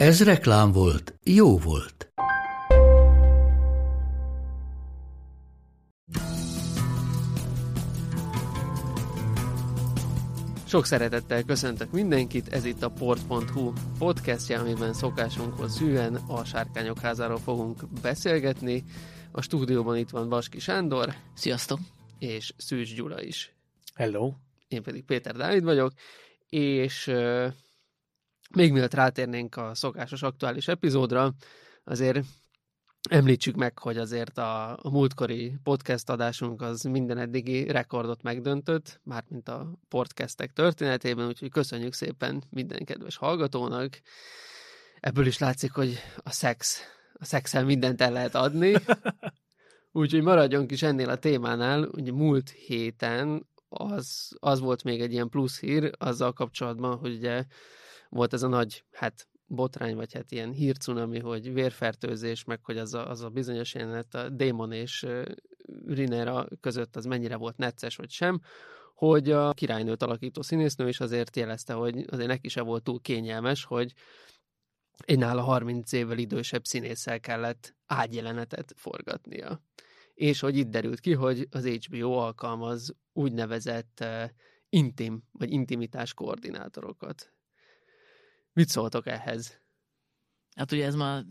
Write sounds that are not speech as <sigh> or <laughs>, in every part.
Ez reklám volt, jó volt. Sok szeretettel köszöntök mindenkit, ez itt a port.hu podcastja, amiben szokásunkhoz szűen a Sárkányok házáról fogunk beszélgetni. A stúdióban itt van Vaski Sándor. Sziasztok! És Szűcs Gyula is. Hello! Én pedig Péter Dávid vagyok, és még mielőtt rátérnénk a szokásos aktuális epizódra, azért Említsük meg, hogy azért a, a múltkori podcast adásunk az minden eddigi rekordot megdöntött, mármint a podcastek történetében, úgyhogy köszönjük szépen minden kedves hallgatónak. Ebből is látszik, hogy a szex, a szexel mindent el lehet adni. <laughs> Úgyhogy maradjunk is ennél a témánál. Ugye múlt héten az, az volt még egy ilyen plusz hír azzal kapcsolatban, hogy ugye volt ez a nagy, hát botrány, vagy hát ilyen hírcunami, hogy vérfertőzés, meg hogy az a, az a bizonyos jelenet a Démon és Rinera között az mennyire volt necces, vagy sem, hogy a királynőt alakító színésznő is azért jelezte, hogy azért neki se volt túl kényelmes, hogy egy nála 30 évvel idősebb színésszel kellett ágyjelenetet forgatnia. És hogy itt derült ki, hogy az HBO alkalmaz úgynevezett intim, vagy intimitás koordinátorokat. Mit szóltok ehhez? Hát ugye ez már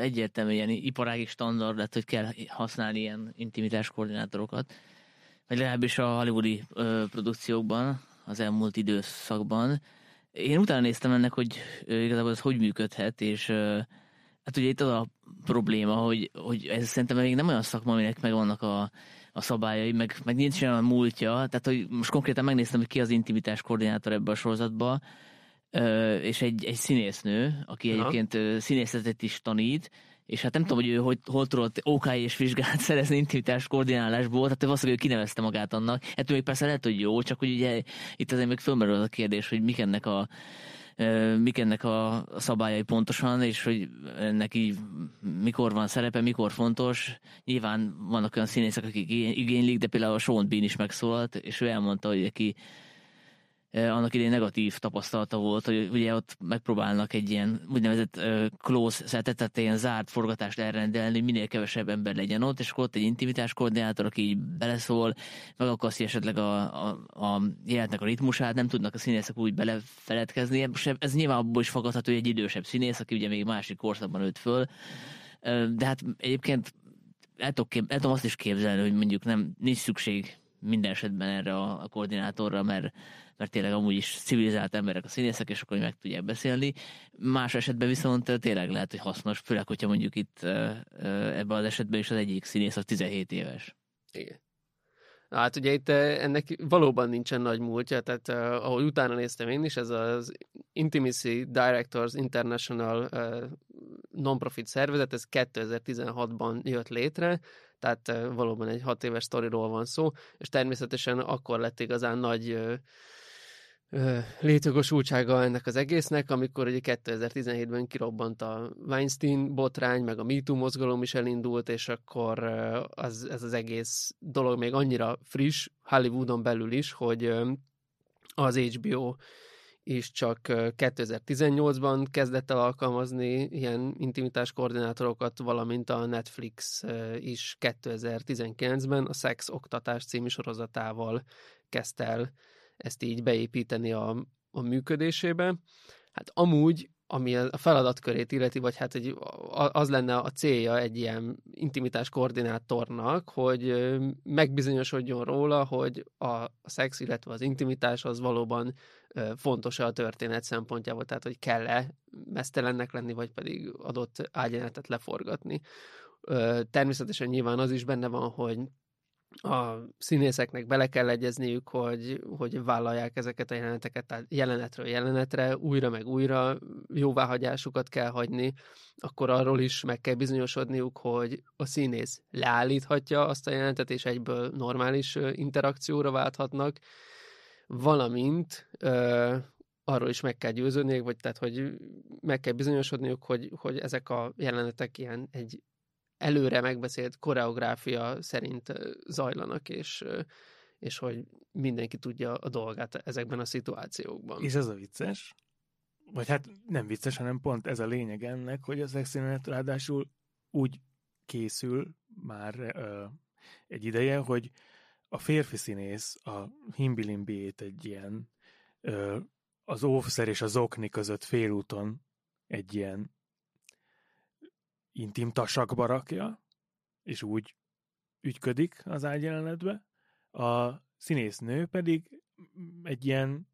egyértelműen ilyen iparági standard lett, hogy kell használni ilyen intimitás koordinátorokat. Vagy legalábbis a hollywoodi ö, produkciókban, az elmúlt időszakban. Én utána néztem ennek, hogy ö, igazából ez hogy működhet, és ö, hát ugye itt az a probléma, hogy, hogy ez szerintem még nem olyan szakma, aminek megvannak a, a szabályai, meg, meg nincs olyan múltja. Tehát, hogy most konkrétan megnéztem, hogy ki az intimitás koordinátor ebbe a sorozatba, és egy, egy színésznő, aki Aha. egyébként színészetet is tanít, és hát nem tudom, hogy ő hogy, hol tudott OK és vizsgát <laughs> szerezni intimitás koordinálásból, tehát valószínűleg ő kinevezte magát annak. Ettől még persze lehet, hogy jó, csak hogy ugye itt azért még fölmerül a kérdés, hogy mik ennek a mik ennek a szabályai pontosan, és hogy neki mikor van szerepe, mikor fontos. Nyilván vannak olyan színészek, akik igénylik, de például a Sean Bean is megszólalt, és ő elmondta, hogy neki annak idén negatív tapasztalata volt, hogy ugye ott megpróbálnak egy ilyen úgynevezett uh, close setet, tehát ilyen zárt forgatást elrendelni, minél kevesebb ember legyen ott, és akkor ott egy intimitás koordinátor, aki így beleszól, megakasztja esetleg a, a, a jelenetnek a ritmusát, nem tudnak a színészek úgy belefeledkezni. Ez nyilván abból is fogadható, hogy egy idősebb színész, aki ugye még másik korszakban őt föl, de hát egyébként el tudom, el tudom azt is képzelni, hogy mondjuk nem nincs szükség minden esetben erre a, a koordinátorra, mert mert tényleg amúgy is civilizált emberek a színészek, és akkor meg tudják beszélni. Más esetben viszont tényleg lehet, hogy hasznos, főleg, hogyha mondjuk itt ebben az esetben is az egyik színész az 17 éves. Igen. Hát ugye itt ennek valóban nincsen nagy múltja, tehát uh, ahogy utána néztem én is, ez az Intimacy Directors International uh, non-profit szervezet, ez 2016-ban jött létre, tehát uh, valóban egy hat éves sztoriról van szó, és természetesen akkor lett igazán nagy uh, létjogosultsága ennek az egésznek, amikor ugye 2017-ben kirobbant a Weinstein botrány, meg a MeToo mozgalom is elindult, és akkor az, ez az egész dolog még annyira friss, Hollywoodon belül is, hogy az HBO is csak 2018-ban kezdett el alkalmazni ilyen intimitás koordinátorokat, valamint a Netflix is 2019-ben a Sex Oktatás című sorozatával kezdte el ezt így beépíteni a, a működésébe. Hát amúgy, ami a feladatkörét illeti, vagy hát egy, az lenne a célja egy ilyen intimitás koordinátornak, hogy megbizonyosodjon róla, hogy a, szex, illetve az intimitás az valóban fontos-e a történet szempontjából, tehát hogy kell-e mesztelennek lenni, vagy pedig adott ágyenetet leforgatni. Természetesen nyilván az is benne van, hogy a színészeknek bele kell egyezniük, hogy, hogy vállalják ezeket a jeleneteket, tehát jelenetről jelenetre, újra meg újra jóváhagyásukat kell hagyni, akkor arról is meg kell bizonyosodniuk, hogy a színész leállíthatja azt a jelenetet, és egyből normális interakcióra válthatnak, valamint ö, arról is meg kell győződniük, vagy tehát, hogy meg kell bizonyosodniuk, hogy, hogy ezek a jelenetek ilyen egy előre megbeszélt koreográfia szerint zajlanak, és, és hogy mindenki tudja a dolgát ezekben a szituációkban. És ez a vicces, vagy hát nem vicces, hanem pont ez a lényeg ennek, hogy az szexjelenet ráadásul úgy készül már ö, egy ideje, hogy a férfi színész a himbilimbiét egy ilyen ö, az óvszer és az okni között félúton egy ilyen intim tasakba rakja, és úgy ügyködik az ágyjelenetbe. A színésznő pedig egy ilyen,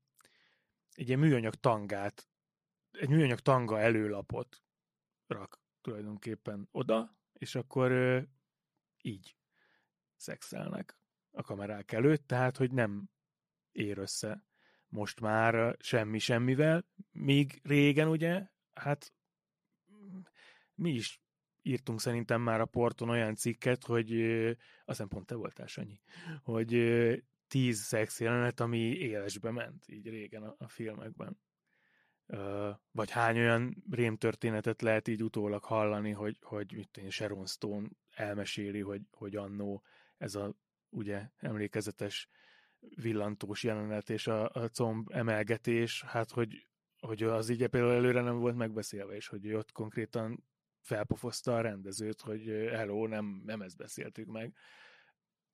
egy ilyen műanyag tangát, egy műanyag tanga előlapot rak tulajdonképpen oda, és akkor ö, így szexelnek a kamerák előtt, tehát, hogy nem ér össze most már semmi semmivel, míg régen ugye, hát mi is írtunk szerintem már a porton olyan cikket, hogy aztán pont te voltál, Sanyi, hogy tíz szex jelenet, ami élesbe ment, így régen a, a filmekben. Vagy hány olyan rémtörténetet lehet így utólag hallani, hogy, hogy mit én, Sharon Stone elmeséli, hogy, hogy annó ez a ugye emlékezetes villantós jelenet és a, a comb emelgetés, hát hogy, hogy az így például előre nem volt megbeszélve, és hogy ott konkrétan felpofozta a rendezőt, hogy hello, nem, nem ezt beszéltük meg.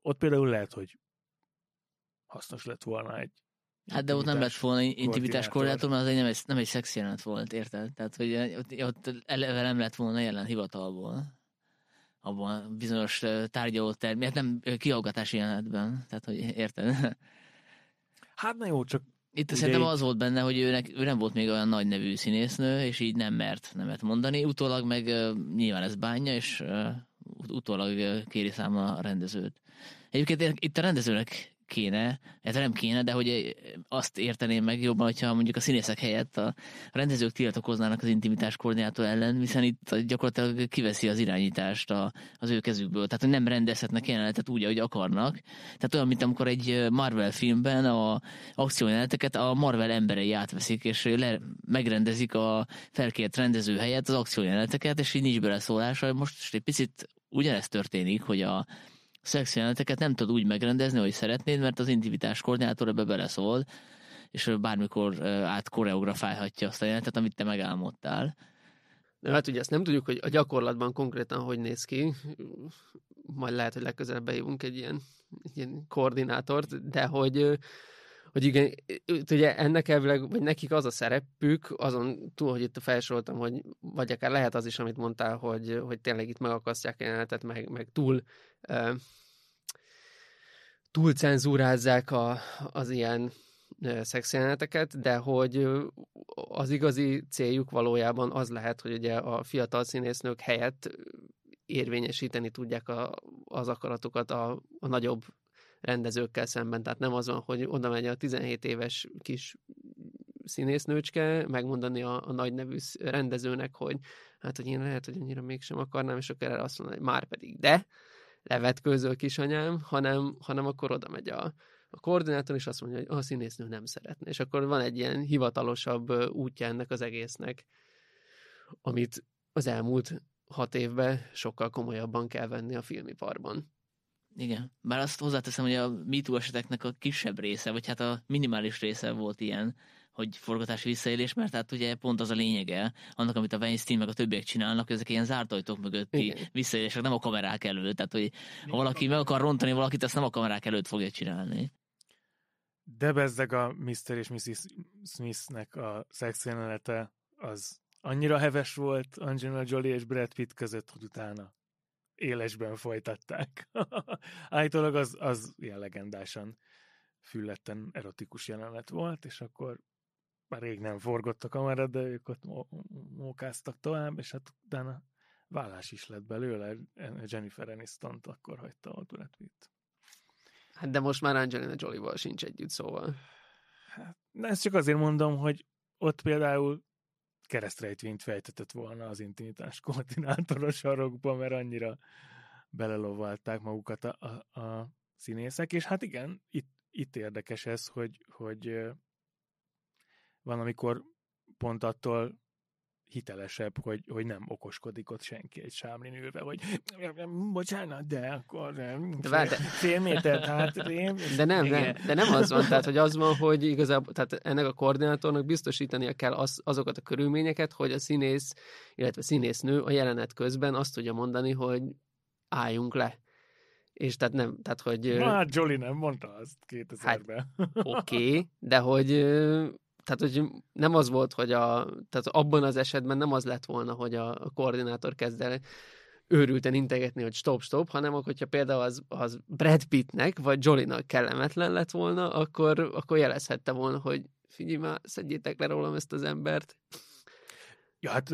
Ott például lehet, hogy hasznos lett volna egy Hát de ott nem lett volna intimitás korlátor, mert az egy nem egy, nem egy szex jelent volt, érted? Tehát, hogy ott, ott eleve nem lett volna jelen hivatalból abban bizonyos tárgyaló termék, nem kihallgatási jelenetben, tehát, hogy érted? Hát na jó, csak itt Ugye szerintem az volt benne, hogy őnek, ő nem volt még olyan nagy nevű színésznő, és így nem mert nemet mondani. Utólag meg uh, nyilván ez bánja, és uh, utólag uh, kéri számla a rendezőt. Egyébként itt a rendezőnek kéne, ez nem kéne, de hogy azt érteném meg jobban, hogyha mondjuk a színészek helyett a rendezők tiltakoznának az intimitás koordinátor ellen, hiszen itt gyakorlatilag kiveszi az irányítást a, az ő kezükből. Tehát, hogy nem rendezhetnek jelenetet úgy, ahogy akarnak. Tehát olyan, mint amikor egy Marvel filmben a akciójeleneteket a Marvel emberei átveszik, és le, megrendezik a felkért rendező helyett az akciójeleneteket, és így nincs beleszólása. Most egy picit ugyanezt történik, hogy a szexjeleneteket nem tud úgy megrendezni, hogy szeretnéd, mert az intimitás koordinátor ebbe beleszól, és bármikor át koreografálhatja azt a jelenetet, amit te megálmodtál. Hát ugye ezt nem tudjuk, hogy a gyakorlatban konkrétan hogy néz ki. Majd lehet, hogy legközelebb beívunk egy ilyen, egy ilyen koordinátort, de hogy, hogy igen, ugye ennek elvileg, vagy nekik az a szerepük, azon túl, hogy itt felsoroltam, hogy vagy akár lehet az is, amit mondtál, hogy, hogy tényleg itt megakasztják a jelenetet, meg, meg túl túl cenzúrázzák a, az ilyen szexjeleneteket, de hogy az igazi céljuk valójában az lehet, hogy ugye a fiatal színésznők helyett érvényesíteni tudják a, az akaratokat a, a nagyobb rendezőkkel szemben. Tehát nem az van, hogy oda megy a 17 éves kis színésznőcske megmondani a, a nagy nevű rendezőnek, hogy hát, hogy én lehet, hogy annyira mégsem akarnám, és akkor erre azt mondani, hogy már pedig de, levetkőző kisanyám, hanem, hanem akkor oda megy a, a koordinátor, és azt mondja, hogy a színésznő nem szeretne. És akkor van egy ilyen hivatalosabb útja ennek az egésznek, amit az elmúlt hat évben sokkal komolyabban kell venni a filmiparban. Igen, bár azt hozzáteszem, hogy a MeToo eseteknek a kisebb része, vagy hát a minimális része volt ilyen, hogy forgatási visszaélés, mert hát ugye pont az a lényege annak, amit a Weinstein meg a többiek csinálnak, ezek ilyen zárt ajtók mögötti Igen. visszaélések, nem a kamerák előtt. Tehát, hogy ha valaki meg akar rontani valakit, azt nem a kamerák előtt fogja csinálni. De bezzeg a Mr. és Mrs. Smithnek a szexjelenete az annyira heves volt Angelina Jolie és Brad Pitt között, hogy utána élesben folytatták. <laughs> Állítólag az, az ilyen legendásan fülletten erotikus jelenet volt, és akkor már rég nem forgott a kamera, de ők ott mókáztak tovább, és hát utána vállás is lett belőle, Jennifer aniston akkor hagyta Brad Pitt. Hát de most már Angelina Jolie-val sincs együtt, szóval. Hát, ezt csak azért mondom, hogy ott például keresztrejtvényt fejtetett volna az intimitás koordinátor a sarokba, mert annyira belelovalták magukat a, a, a színészek, és hát igen, itt, itt érdekes ez, hogy, hogy van, amikor pont attól hitelesebb, hogy, hogy nem okoskodik ott senki egy sámlin ülve, hogy bocsánat, de akkor de vár, de... fél méter hátrébb. De nem, nem, de nem az van, tehát hogy az van, hogy igazából tehát ennek a koordinátornak biztosítania kell az, azokat a körülményeket, hogy a színész, illetve színésznő a jelenet közben azt tudja mondani, hogy álljunk le. És tehát nem, tehát hogy... Na, hát Jolly nem mondta azt 2000-ben. Hát, Oké, okay, de hogy tehát, hogy nem az volt, hogy a, tehát abban az esetben nem az lett volna, hogy a koordinátor kezd el őrülten integetni, hogy stop, stop, hanem hogyha például az, az Brad Pittnek, vagy Jolinak kellemetlen lett volna, akkor, akkor jelezhette volna, hogy figyelj már, szedjétek le rólam ezt az embert. Ja, hát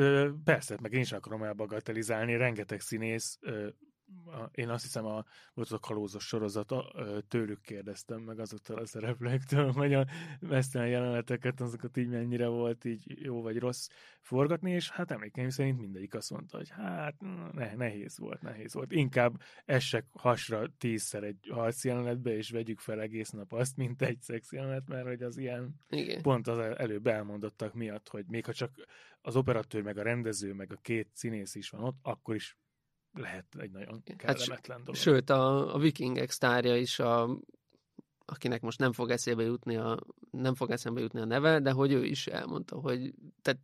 persze, meg én is akarom elbagatelizálni, rengeteg színész én azt hiszem a, volt a kalózos sorozata, tőlük kérdeztem meg azoktól a szereplőktől, <laughs> hogy a mesztelen jeleneteket, azokat így mennyire volt így jó vagy rossz forgatni, és hát emlékeim szerint mindegyik azt mondta, hogy hát ne, nehéz volt, nehéz volt. Inkább essek hasra tízszer egy harc jelenetbe, és vegyük fel egész nap azt, mint egy szex jelenet, mert hogy az ilyen Igen. pont az előbb elmondottak miatt, hogy még ha csak az operatőr, meg a rendező, meg a két színész is van ott, akkor is lehet egy nagyon hát kellemetlen hát, dolog. Sőt, a, a vikingek sztárja is, a, akinek most nem fog eszébe jutni a, nem fog eszembe jutni a neve, de hogy ő is elmondta, hogy tehát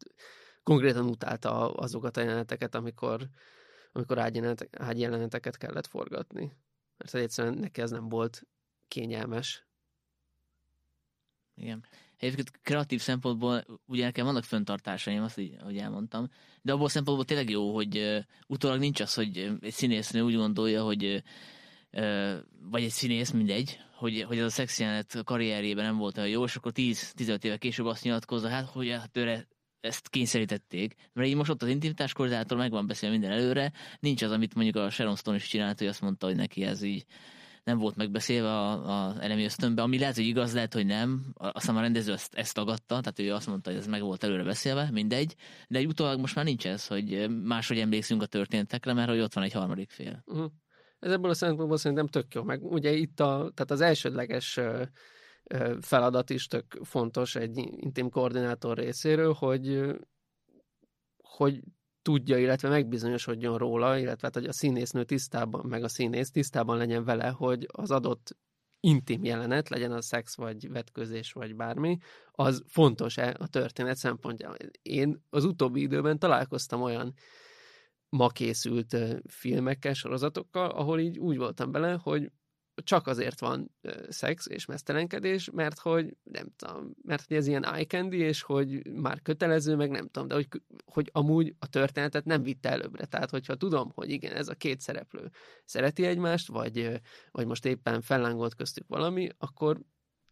konkrétan utálta azokat a jeleneteket, amikor, amikor ágyjeleneteket kellett forgatni. Mert egyszerűen neki ez nem volt kényelmes. Igen. Egyébként kreatív szempontból ugye nekem vannak föntartásaim, azt így, ahogy elmondtam, de abból szempontból tényleg jó, hogy utólag nincs az, hogy egy színésznő úgy gondolja, hogy vagy egy színész, mindegy, hogy, hogy ez a szexjelenet karrierjében nem volt olyan jó, és akkor 10-15 éve később azt nyilatkozza, hát, hogy hát őre ezt kényszerítették. Mert így most ott az intimitás koordinátor meg van beszélve minden előre, nincs az, amit mondjuk a Sharon Stone is csinált, hogy azt mondta, hogy neki ez így nem volt megbeszélve az elemi ösztönbe, ami lehet, hogy igaz, lehet, hogy nem. Aztán a rendező ezt, ezt tagadta, tehát ő azt mondta, hogy ez meg volt előre beszélve, mindegy. De egy utólag most már nincs ez, hogy máshogy emlékszünk a történtekre, mert hogy ott van egy harmadik fél. Uh-huh. Ez ebből a szempontból szerintem tök jó. Meg ugye itt a, tehát az elsődleges feladat is tök fontos egy intim koordinátor részéről, hogy hogy tudja, illetve megbizonyosodjon róla, illetve hát, hogy a színésznő tisztában, meg a színész tisztában legyen vele, hogy az adott intim jelenet, legyen az szex, vagy vetközés, vagy bármi, az fontos-e a történet szempontjából. Én az utóbbi időben találkoztam olyan ma készült filmekkel, sorozatokkal, ahol így úgy voltam bele, hogy csak azért van szex és mesztelenkedés, mert hogy nem tudom, mert hogy ez ilyen eye candy, és hogy már kötelező, meg nem tudom, de hogy, hogy amúgy a történetet nem vitte előbbre. Tehát, hogyha tudom, hogy igen, ez a két szereplő szereti egymást, vagy, vagy most éppen fellángolt köztük valami, akkor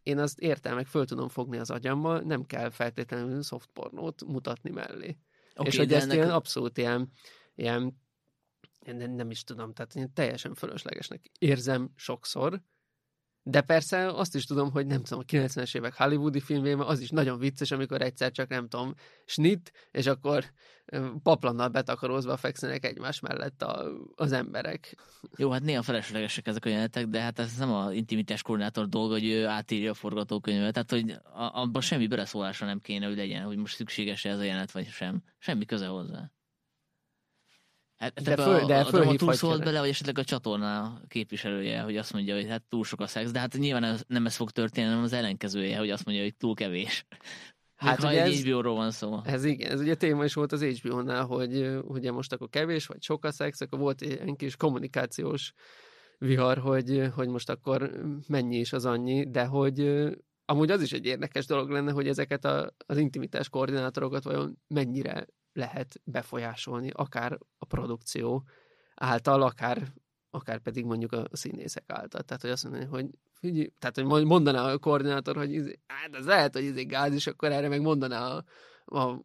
én azt értem, meg föl tudom fogni az agyammal, nem kell feltétlenül softpornót mutatni mellé. Okay, és hogy ezt ennek... ilyen abszolút ilyen, ilyen nem, nem is tudom, tehát én teljesen fölöslegesnek érzem sokszor, de persze azt is tudom, hogy nem tudom, a 90-es évek hollywoodi filmjében az is nagyon vicces, amikor egyszer csak nem tudom, snit, és akkor paplannal betakarózva fekszenek egymás mellett a, az emberek. Jó, hát néha feleslegesek ezek a jelenetek, de hát ez nem a intimitás koordinátor dolga, hogy ő átírja a forgatókönyvet, tehát hogy abban semmi beleszólása nem kéne, hogy legyen, hogy most szükséges-e ez a jelenet, vagy sem. Semmi köze hozzá. Hát, de, föl, de a, a, túl szólt bele, vagy esetleg a csatorna képviselője, hogy azt mondja, hogy hát túl sok a szex, de hát nyilván nem ez fog történni, hanem az ellenkezője, hogy azt mondja, hogy túl kevés. Hát ha egy ez, HBO-ról van szó. Ez igen, ez ugye téma is volt az HBO-nál, hogy ugye most akkor kevés, vagy sok a szex, akkor volt egy kis kommunikációs vihar, hogy, hogy most akkor mennyi is az annyi, de hogy amúgy az is egy érdekes dolog lenne, hogy ezeket a, az intimitás koordinátorokat vajon mennyire lehet befolyásolni, akár a produkció által, akár, akár pedig mondjuk a színészek által. Tehát, hogy azt mondani, hogy tehát, hogy mondaná a koordinátor, hogy izé, hát ez lehet, hogy ez egy gáz, és akkor erre meg mondaná a, a,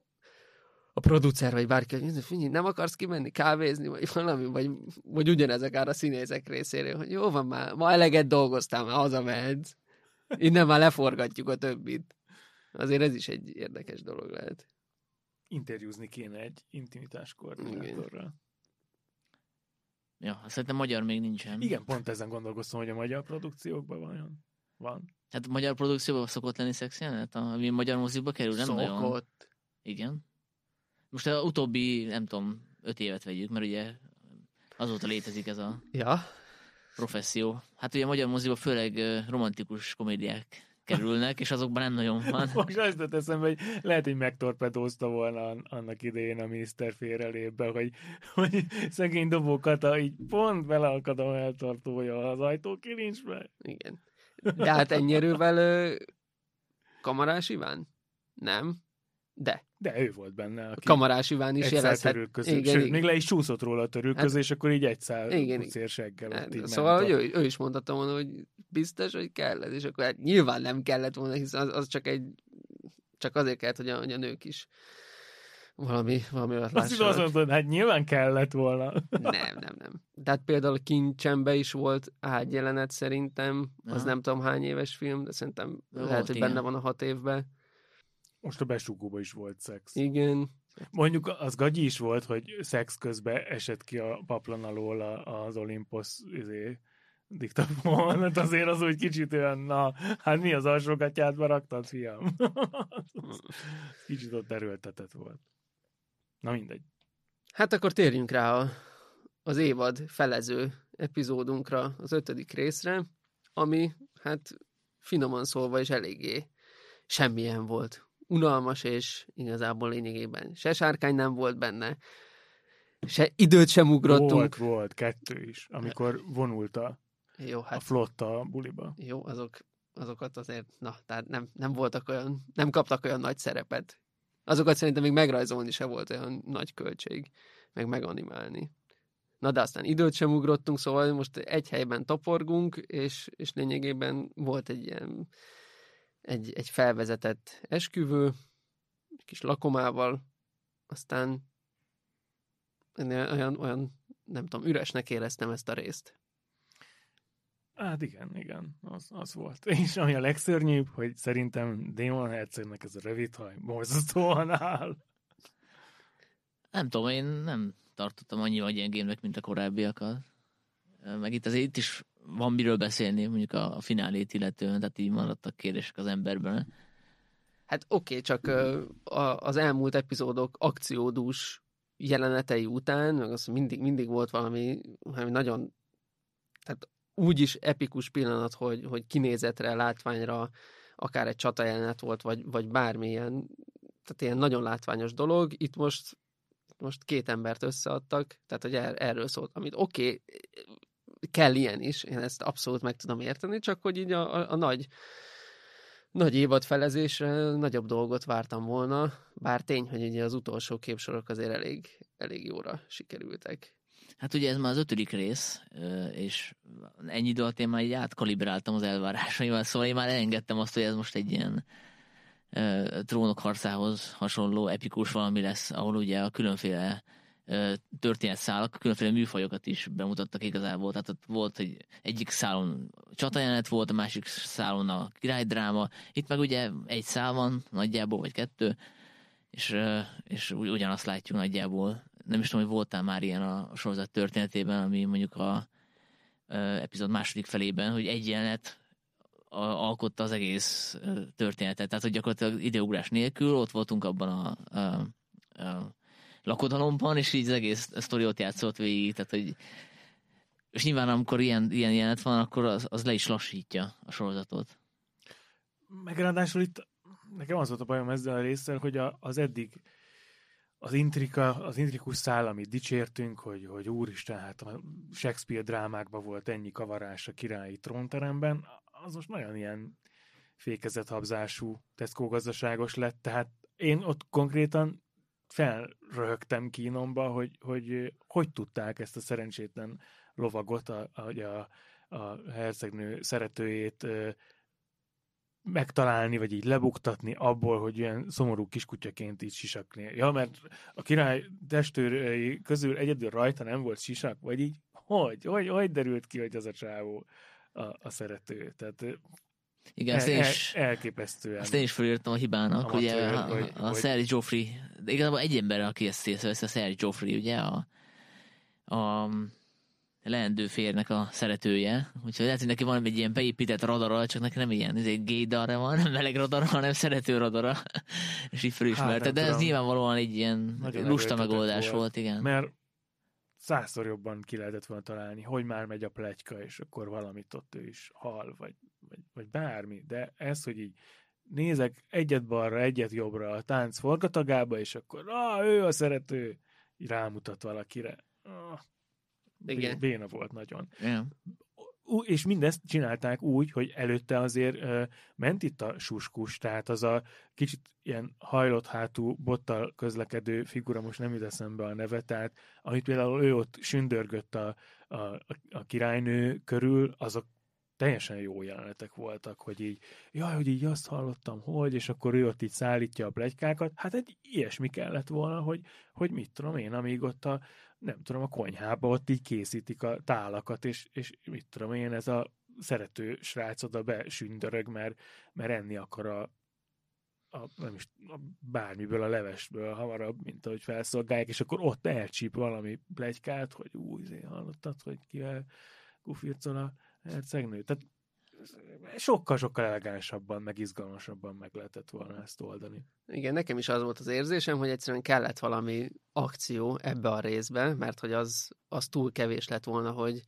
a producer, vagy bárki, hogy figyelj, nem akarsz kimenni kávézni, vagy valami, vagy, vagy ugyanezek ára a színészek részéről, hogy jó van már, ma eleget dolgoztál, már hazamehetsz. Innen már leforgatjuk a többit. Azért ez is egy érdekes dolog lehet. Interjúzni kéne egy intimitás koordinátorral. Ja, szerintem magyar még nincsen. Igen, pont ezen gondolkoztam, hogy a magyar produkciókban van. Van. Hát magyar produkcióban szokott lenni szexjelenet, ami magyar mozikba kerül, nem nagyon. Szokott. Igen. Most a utóbbi, nem tudom, öt évet vegyük, mert ugye azóta létezik ez a Ja, professzió. Hát ugye a magyar moziba főleg romantikus komédiák kerülnek, és azokban nem nagyon van. <laughs> Most azt jut eszembe, hogy lehet, hogy megtorpedózta volna an- annak idején a miniszter félrelébe, hogy, hogy szegény dobókata így pont beleakad a eltartója az ajtókilincsbe. igen. De hát ennyi erővel ö, Kamarás Iván? Nem. De. De ő volt benne, aki Kamarás Iván is jelezhet. törülköző. Igen, Sőt, igen. még le is csúszott róla a törülköző, Hát- és akkor így egy szál ott így Szóval, hogy ő, ő is mondhatta volna, hogy biztos, hogy kell ez, és akkor hát nyilván nem kellett volna, hiszen az, az csak egy csak azért kellett, hogy a, hogy a nők is valami, valami olyat Azt lássanak. mondtad, hát nyilván kellett volna. Nem, nem, nem. Tehát például a Kincsembe is volt ágyjelenet szerintem, az Aha. nem tudom hány éves film, de szerintem Volt, lehet, hogy igen. benne van a hat évben. Most a besúgóban is volt szex. Igen. Mondjuk az gagyi is volt, hogy szex közben esett ki a paplan alól az Olympus izé, diktafon. Hát azért az úgy kicsit olyan, na, hát mi az alsógatját raktad, fiam? <laughs> kicsit ott erőltetett volt. Na mindegy. Hát akkor térjünk rá a, az évad felező epizódunkra, az ötödik részre, ami hát finoman szólva is eléggé semmilyen volt. Unalmas, és igazából lényegében se sárkány nem volt benne, se időt sem ugrottunk. Volt, volt, kettő is, amikor vonult a, Jó, a hát flotta a buliba. jó, azok, azokat azért, na, tehát nem, nem voltak olyan, nem kaptak olyan nagy szerepet. Azokat szerintem még megrajzolni se volt olyan nagy költség, meg meganimálni. Na de aztán időt sem ugrottunk, szóval most egy helyben toporgunk, és, és lényegében volt egy ilyen egy, egy felvezetett esküvő, egy kis lakomával, aztán olyan, olyan, nem tudom, üresnek éreztem ezt a részt. Hát igen, igen, az, az volt. <laughs> És ami a legszörnyűbb, hogy szerintem Démon Hercegnek ez a rövid haj borzasztóan áll. Nem tudom, én nem tartottam annyival gyengémnek, mint a korábbiakat. Meg itt azért itt is van miről beszélni, mondjuk a, a finálét illetően, tehát így maradtak kérdések az emberben. Hát oké, okay, csak az elmúlt epizódok akciódús jelenetei után, meg az mindig, mindig volt valami, valami nagyon, tehát úgy is epikus pillanat, hogy, hogy kinézetre, látványra, akár egy csata jelenet volt, vagy, vagy bármilyen, tehát ilyen nagyon látványos dolog. Itt most, most két embert összeadtak, tehát hogy er, erről szólt, amit oké, okay, kell ilyen is, én ezt abszolút meg tudom érteni, csak hogy így a, a, a nagy nagy évad felezésre nagyobb dolgot vártam volna, bár tény, hogy ugye az utolsó képsorok azért elég, elég jóra sikerültek. Hát ugye ez már az ötödik rész, és ennyi idő alatt én már így átkalibráltam az elvárásaimat, szóval én már elengedtem azt, hogy ez most egy ilyen trónok harcához hasonló epikus valami lesz, ahol ugye a különféle történetszálak, különféle műfajokat is bemutattak igazából. Tehát ott volt, hogy egyik szálon csatajelenet volt, a másik szálon a királydráma. Itt meg ugye egy szál van nagyjából, vagy kettő, és, és ugy- ugyanazt látjuk nagyjából. Nem is tudom, hogy voltál már ilyen a sorozat történetében, ami mondjuk a epizód második felében, hogy egy jelenet alkotta az egész történetet. Tehát, hogy gyakorlatilag időugrás nélkül ott voltunk abban a, a, a lakodalomban, és így az egész sztori ott játszott végig, tehát hogy és nyilván amikor ilyen, ilyen jelenet van, akkor az, az le is lassítja a sorozatot. Meg ráadásul itt nekem az volt a bajom ezzel a résszel, hogy a, az eddig az intrika, az intrikus szál, amit dicsértünk, hogy, hogy úristen, hát a Shakespeare drámákban volt ennyi kavarás a királyi trónteremben, az most nagyon ilyen fékezethabzású Tesco gazdaságos lett, tehát én ott konkrétan felröhögtem kínomba, hogy, hogy hogy tudták ezt a szerencsétlen lovagot, a, a, a, hercegnő szeretőjét megtalálni, vagy így lebuktatni abból, hogy ilyen szomorú kiskutyaként így sisakni. Ja, mert a király testőrei közül egyedül rajta nem volt sisak, vagy így, hogy, hogy, hogy derült ki, hogy az a csávó a, a szerető. Tehát igen, azt én is, el, elképesztően. Azt én is felírtam a hibának, ugye a, a, a, a Sir Joffrey, de igazából egy ember, aki ezt észrevesz, a Sir Joffrey, ugye a, a leendő férnek a szeretője, úgyhogy lehet, hogy neki van egy ilyen beépített radara, csak neki nem ilyen egy gaydara van, nem meleg radara, hanem szerető radara, <laughs> és így felismerte, hát, de ez nyilvánvalóan egy ilyen Nagyon lusta megoldás volt, volt, igen. Mert százszor jobban ki lehetett volna találni, hogy már megy a plegyka, és akkor valamit ott ő is hal, vagy, vagy, vagy bármi. De ez, hogy így nézek egyet balra, egyet jobbra a tánc forgatagába, és akkor ah, ő a szerető, így rámutat valakire. Ah, Igen. Béna volt nagyon. Igen. És mindezt csinálták úgy, hogy előtte azért uh, ment itt a suskus, tehát az a kicsit ilyen hajlott hátú, bottal közlekedő figura, most nem jut eszembe a neve, tehát amit például ő ott sündörgött a, a, a királynő körül, azok teljesen jó jelenetek voltak, hogy így, jaj, hogy így azt hallottam, hogy, és akkor ő ott így szállítja a plegykákat. Hát egy ilyesmi kellett volna, hogy, hogy mit tudom én, amíg ott a, nem tudom, a konyhába ott így készítik a tálakat, és, és mit tudom én, ez a szerető srác oda besündörög, mert, mert enni akar a, a, nem is, a bármiből, a levesből hamarabb, mint ahogy felszolgálják, és akkor ott elcsíp valami plegykát, hogy új, hallottad, hogy kivel gufircol a hercegnő. Tehát sokkal-sokkal elegánsabban, meg izgalmasabban meg lehetett volna ezt oldani. Igen, nekem is az volt az érzésem, hogy egyszerűen kellett valami akció ebbe a részbe, mert hogy az, az túl kevés lett volna, hogy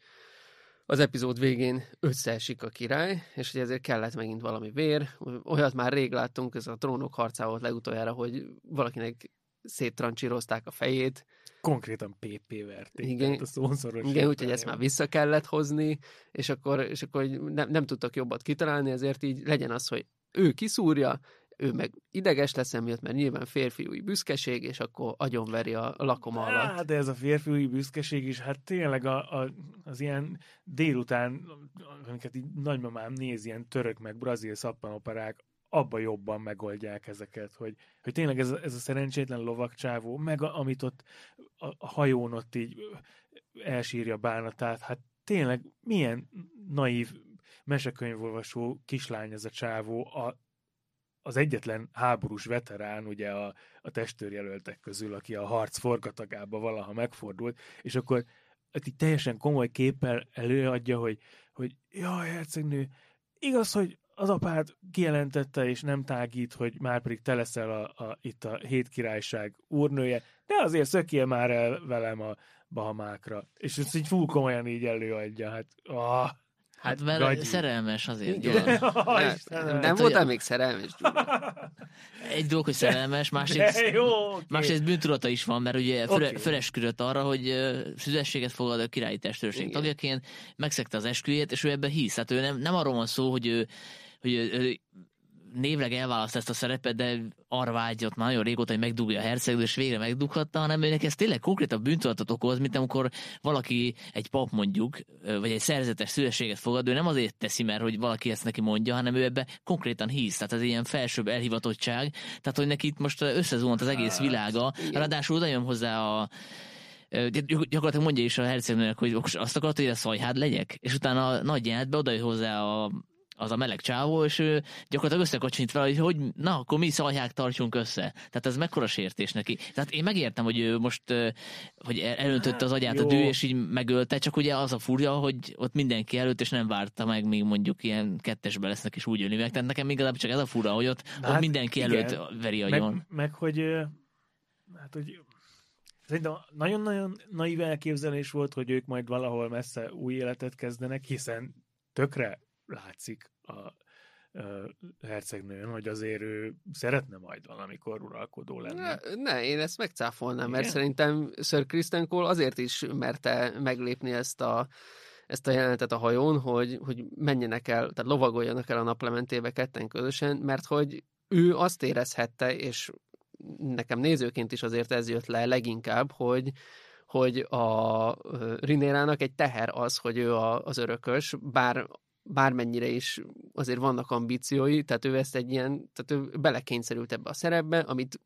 az epizód végén összeesik a király, és hogy ezért kellett megint valami vér. Olyat már rég láttunk, ez a trónok harcával volt legutoljára, hogy valakinek széttrancsírozták a fejét. Konkrétan PP verték. Igen, a szószoros igen úgyhogy ezt már vissza kellett hozni, és akkor, és akkor nem, nem tudtak jobbat kitalálni, ezért így legyen az, hogy ő kiszúrja, ő meg ideges lesz emiatt, mert nyilván férfiúi büszkeség, és akkor agyonveri a lakoma alatt. Hát, de ez a férfiúi büszkeség is, hát tényleg a, a, az ilyen délután, amiket így nagymamám néz, ilyen török meg brazil szappanoperák, abba jobban megoldják ezeket, hogy, hogy tényleg ez, ez a szerencsétlen lovakcsávó, meg a, amit ott a, a hajón ott így elsírja bánatát, hát tényleg milyen naív mesekönyvolvasó kislány ez a csávó, a, az egyetlen háborús veterán, ugye a, a testőrjelöltek közül, aki a harc forgatagába valaha megfordult, és akkor hát így teljesen komoly képpel előadja, hogy, hogy jaj, hercegnő, igaz, hogy az apád kijelentette és nem tágít, hogy már pedig te leszel a, a, itt a hét királyság úrnője, de azért szökjél már el velem a Bahamákra. És ezt így full komolyan így előadja, hát oh. Hát mert Gagyi. szerelmes azért. Igen. Oh, <laughs> nem, nem voltál még szerelmes, <laughs> Egy dolog, hogy szerelmes, másrészt, jó, okay. másrészt bűntudata is van, mert ugye föl, okay. fölesküdött arra, hogy szüzességet fogad a királyi testőrség tagjaként, megszegte az esküjét, és ő ebbe hisz. Hát ő nem, nem arról van szó, hogy ő hogy ő névleg elválaszt ezt a szerepet, de arra vágyott már nagyon régóta, hogy megdugja a hercegnő, és végre megdughatta, hanem őnek ez tényleg konkrétabb bűntudatot okoz, mint amikor valaki, egy pap mondjuk, vagy egy szerzetes szülességet fogad, ő nem azért teszi, mert hogy valaki ezt neki mondja, hanem ő ebbe konkrétan hisz. Tehát ez ilyen felsőbb elhivatottság, tehát hogy neki itt most összezuhant az egész hát, világa, ráadásul oda jön hozzá a gyakorlatilag mondja is a hercegnőnek, hogy azt akarod, hogy a szajhád legyek, és utána a nagy jelentbe oda hozzá a az a meleg csávó, és ő gyakorlatilag összekacsint fel, hogy, hogy na, akkor mi szalják tartsunk össze. Tehát ez mekkora sértés neki. Tehát én megértem, hogy ő most hogy elöntötte az agyát Jó. a dű, és így megölte, csak ugye az a furja, hogy ott mindenki előtt, és nem várta meg, még mondjuk ilyen kettesbe lesznek, és úgy jönni meg. Tehát nekem még csak ez a fura, hogy ott, hát, ott mindenki igen. előtt veri agyon. Meg, meg hogy, hát, hogy Szerintem nagyon-nagyon naív elképzelés volt, hogy ők majd valahol messze új életet kezdenek, hiszen tökre látszik a, hercegnőn, hogy azért ő szeretne majd valamikor uralkodó lenni. Ne, ne én ezt megcáfolnám, Igen? mert szerintem Sir Kristen Cole azért is merte meglépni ezt a ezt a jelenetet a hajón, hogy, hogy menjenek el, tehát lovagoljanak el a naplementébe ketten közösen, mert hogy ő azt érezhette, és nekem nézőként is azért ez jött le leginkább, hogy, hogy a Rinérának egy teher az, hogy ő a, az örökös, bár bármennyire is azért vannak ambíciói, tehát ő ezt egy ilyen, tehát ő belekényszerült ebbe a szerepbe, amit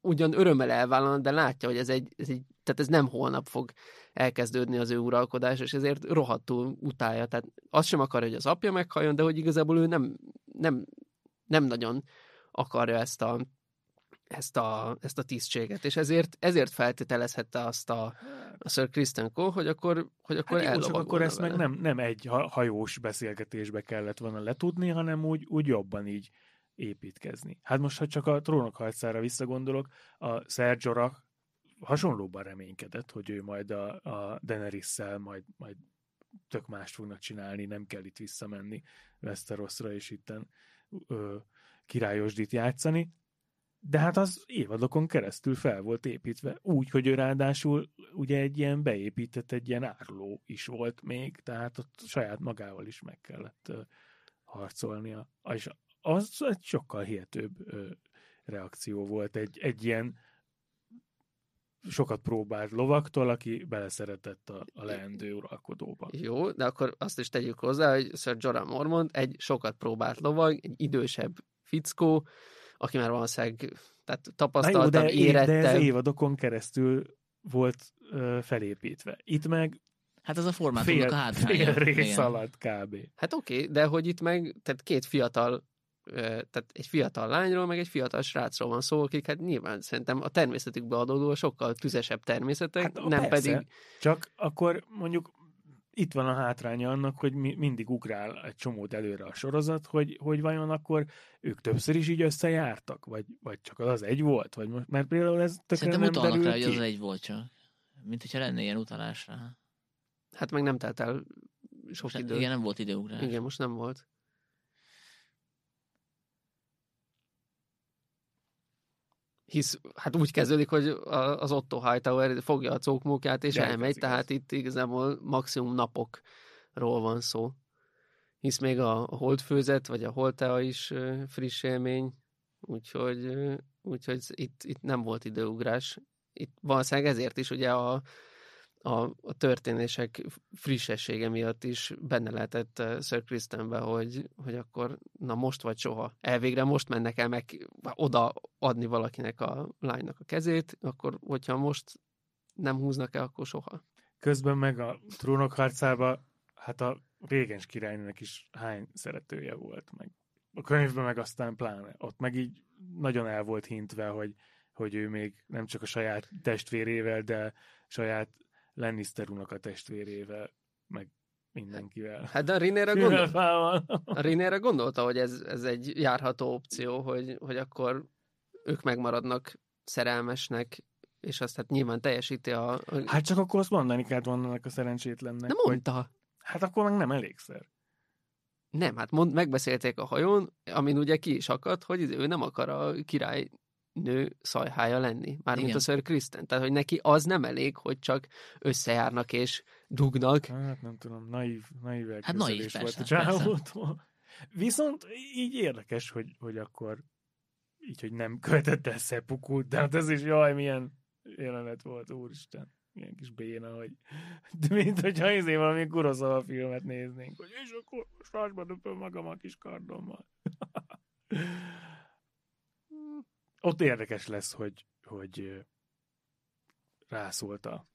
ugyan örömmel elvállal, de látja, hogy ez egy, ez egy, tehát ez nem holnap fog elkezdődni az ő uralkodás, és ezért rohadtul utálja. Tehát azt sem akarja, hogy az apja meghalljon, de hogy igazából ő nem, nem, nem nagyon akarja ezt a, ezt a, ezt a tisztséget, és ezért, ezért feltételezhette azt a, a Sir Kristen Cole, hogy akkor, hogy akkor hát jó, csak akkor ezt vele. meg nem, nem egy hajós beszélgetésbe kellett volna letudni, hanem úgy, úgy jobban így építkezni. Hát most, ha csak a trónok harcára visszagondolok, a Sergio hasonlóban reménykedett, hogy ő majd a, a Daenerys-szel majd, majd tök mást fognak csinálni, nem kell itt visszamenni Westerosra és itten ö, királyosdit játszani, de hát az évadokon keresztül fel volt építve, úgy, hogy ő ráadásul ugye egy ilyen beépített, egy ilyen áruló is volt még, tehát ott saját magával is meg kellett harcolnia. És az egy sokkal hihetőbb reakció volt, egy, egy ilyen sokat próbált lovaktól, aki beleszeretett a, a leendő uralkodóba. Jó, de akkor azt is tegyük hozzá, hogy Sir Jorah Mormont egy sokat próbált lovag, egy idősebb fickó, aki már valószínűleg tehát tapasztaltabb, de, érettebb. De ez évadokon keresztül volt ö, felépítve. Itt meg Hát az a formátumnak fél, a hátránya. fél rész alatt kb. Hát oké, okay, de hogy itt meg, tehát két fiatal tehát egy fiatal lányról, meg egy fiatal srácról van szó, akik hát nyilván szerintem a természetükbe adódó sokkal tüzesebb természetek, hát, nem persze. pedig... Csak akkor mondjuk itt van a hátránya annak, hogy mi, mindig ugrál egy csomót előre a sorozat, hogy, hogy vajon akkor ők többször is így összejártak, vagy, vagy csak az, az egy volt, vagy most, mert például ez tökre Szerintem nem utalnak rá, ki. hogy az egy volt csak. Mint hogyha lenne ilyen utalás rá. Hát meg nem telt el sok Most, idő. igen, nem volt időugrás. Igen, most nem volt. Hisz hát úgy kezdődik, hogy az Otto Hightower fogja a cókmókját és Gyerek, elmegy, tehát itt igazából maximum napokról van szó. Hisz még a holdfőzet, vagy a holdtea is friss élmény, úgyhogy, úgyhogy itt, itt nem volt időugrás. Itt valószínűleg ezért is ugye a, a, a történések frissessége miatt is benne lehetett uh, Sir Kristenbe, hogy, hogy akkor na most vagy soha. Elvégre most mennek el meg oda adni valakinek a lánynak a kezét, akkor hogyha most nem húznak el, akkor soha. Közben meg a trónok harcába, hát a régens királynőnek is hány szeretője volt meg. A könyvben meg aztán pláne. Ott meg így nagyon el volt hintve, hogy, hogy ő még nem csak a saját testvérével, de saját Lannister a testvérével, meg mindenkivel. Hát de a Rinére, gondol... a gondolta, hogy ez, ez egy járható opció, hogy, hogy akkor ők megmaradnak szerelmesnek, és azt hát nyilván teljesíti a... a... Hát csak akkor azt mondani kellett vannak a szerencsétlennek. Nem mondta. Hogy... Hát akkor meg nem elégszer. Nem, hát mond, megbeszélték a hajón, amin ugye ki is akadt, hogy ő nem akar a király nő szajhája lenni, mármint a Sir Kristen. Tehát, hogy neki az nem elég, hogy csak összejárnak és dugnak. Hát nem tudom, naív, naív hát naív, volt a csávótól. Viszont így érdekes, hogy, hogy akkor így, hogy nem követett el szepukút, de hát ez is jaj, milyen jelenet volt, úristen. Milyen kis béna, hogy de mint hogyha izé valami Kurosawa filmet néznénk, hogy és akkor sásba döpöl magam a kis kardommal. Ott érdekes lesz, hogy, hogy rászólt a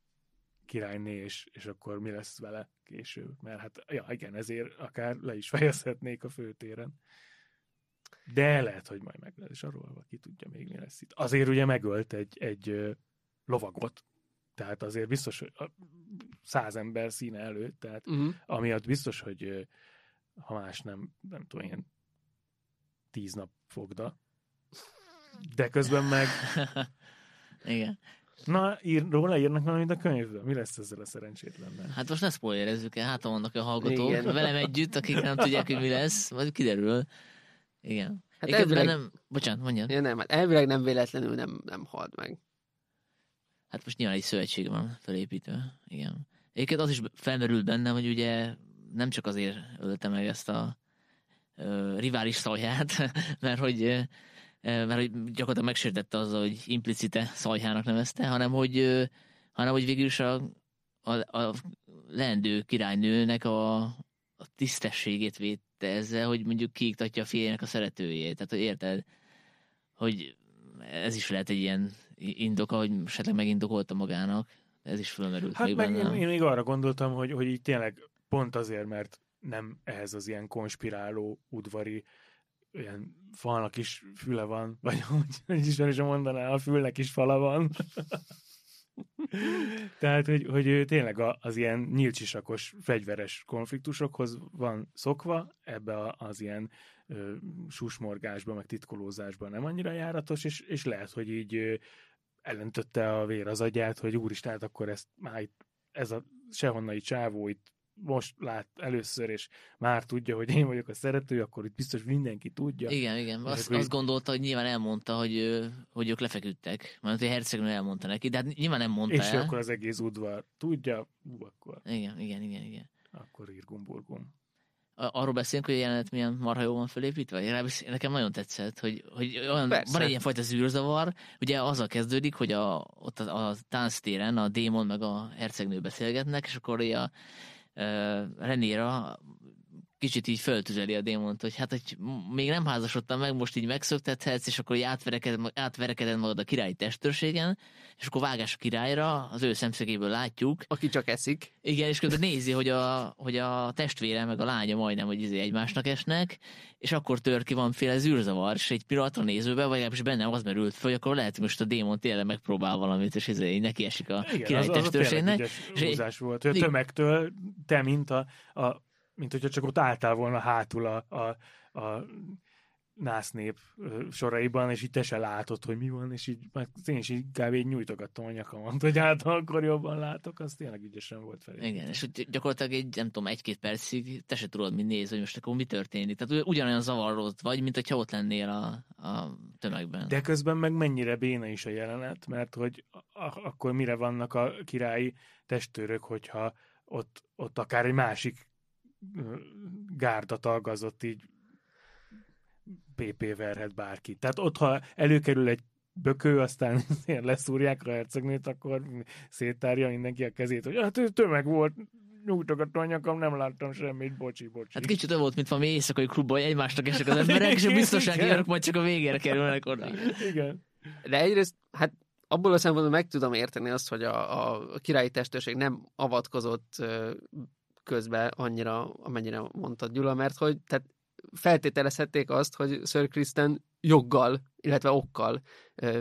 királyné, és, és akkor mi lesz vele később. Mert hát, ja, igen, ezért akár le is fejezhetnék a főtéren. De lehet, hogy majd meg lesz arról, ki tudja még mi lesz itt. Azért ugye megölt egy, egy lovagot, tehát azért biztos, hogy száz ember színe előtt, tehát uh-huh. amiatt biztos, hogy ha más nem, nem tudom, ilyen tíz nap fogda, de közben meg... <laughs> Igen. Na, ír, róla írnak valamit a könyvben. Mi lesz ezzel a szerencsétlennel? Hát most ne spoilerezzük el, hát vannak a hallgatók Igen. velem együtt, akik nem tudják, hogy mi lesz, vagy kiderül. Igen. Hát elvileg... nem... Bocsánat, mondjad. Ja, nem, hát elvileg nem véletlenül nem, nem halt meg. Hát most nyilván egy szövetség van felépítve. Igen. Egyébként az is felmerült bennem, hogy ugye nem csak azért ölte meg ezt a ö, rivális szaját, <laughs> mert hogy mert hogy gyakorlatilag megsértette azzal, hogy implicite szajhának nevezte, hanem hogy, hanem hogy végül is a, a, a leendő királynőnek a, a tisztességét védte ezzel, hogy mondjuk kiiktatja a férjének a szeretőjét. Tehát, hogy érted, hogy ez is lehet egy ilyen indoka, hogy esetleg megindokolta magának. Ez is fölmerült Hát még meg bennem. én, én még arra gondoltam, hogy, hogy így tényleg pont azért, mert nem ehhez az ilyen konspiráló udvari ilyen falnak is füle van, <laughs> vagy hogy, ismerősen mondaná, a fülnek is fala van. <laughs> Tehát, hogy, hogy tényleg az ilyen nyílcsisakos fegyveres konfliktusokhoz van szokva, ebbe az ilyen ö, susmorgásba, meg titkolózásba nem annyira járatos, és, és lehet, hogy így ö, elöntötte a vér az agyát, hogy úristen, hát akkor ezt már itt, ez a sehonnai csávó itt most lát először, és már tudja, hogy én vagyok a szerető, akkor itt biztos mindenki tudja. Igen, igen. Azt, akkor azt gondolta, hogy nyilván elmondta, hogy, hogy ők lefeküdtek. Mert a hercegnő elmondta neki, de hát nyilván nem mondta és el. akkor az egész udvar tudja, ú, akkor, Igen, igen, igen, igen. akkor írgumburgum. Arról beszélünk, hogy a jelenet milyen marha jól van legalábbis nekem nagyon tetszett, hogy, hogy olyan, Persze. van egy ilyen fajta zűrzavar, ugye azzal kezdődik, hogy a, ott a, a tánctéren a démon meg a hercegnő beszélgetnek, és akkor a uh, Renéra kicsit így föltüzeli a démont, hogy hát, hogy még nem házasodtam meg, most így megszöktethetsz, és akkor így átvereked, átverekeded magad a királyi testőrségen, és akkor vágás a királyra, az ő szemszögéből látjuk, Aki csak eszik. igen, és közben nézi, hogy a, hogy a testvére meg a lánya majdnem, hogy izé egymásnak esnek, és akkor tör ki valamiféle zűrzavar, és egy pillanatra nézőbe, vagy legalábbis bennem az merült fel, hogy akkor lehet, hogy most a démon tényleg megpróbál valamit, és izé, neki esik a Igen, királyi az, az testőrségnek. ügyes és volt. Hogy a tömegtől te, mint a, a mint hogyha csak ott álltál volna hátul a, a, a násznép ö, soraiban, és így te se látod, hogy mi van, és így meg én is így kb. így nyújtogattam a nyakamat, hogy hát akkor jobban látok, az tényleg ügyesen volt felé. Igen, és hogy gyakorlatilag egy, nem tudom, egy-két percig te se tudod, mi néz, hogy most akkor mi történik. Tehát ugyanolyan zavarozott vagy, mint hogyha ott lennél a, a tömegben. De közben meg mennyire béna is a jelenet, mert hogy a- akkor mire vannak a királyi testőrök, hogyha ott, ott akár egy másik ö, gárda tagazott így PP verhet bárki. Tehát ott, ha előkerül egy bökő, aztán <laughs> leszúrják a hercegnőt, akkor széttárja mindenki a kezét, hogy hát ez tömeg volt, nyújtogató a nyakam, nem láttam semmit, bocsi, bocsi. Hát kicsit olyan volt, mint valami éjszakai klubban, egymásnak esek az <laughs> emberek, és a biztonsági őrök majd csak a végére kerülnek oda. Igen. De egyrészt, hát abból a szempontból meg tudom érteni azt, hogy a, a királyi testőrség nem avatkozott közbe annyira, amennyire mondtad Gyula, mert hogy tehát feltételezhették azt, hogy Sir Kristen joggal, illetve okkal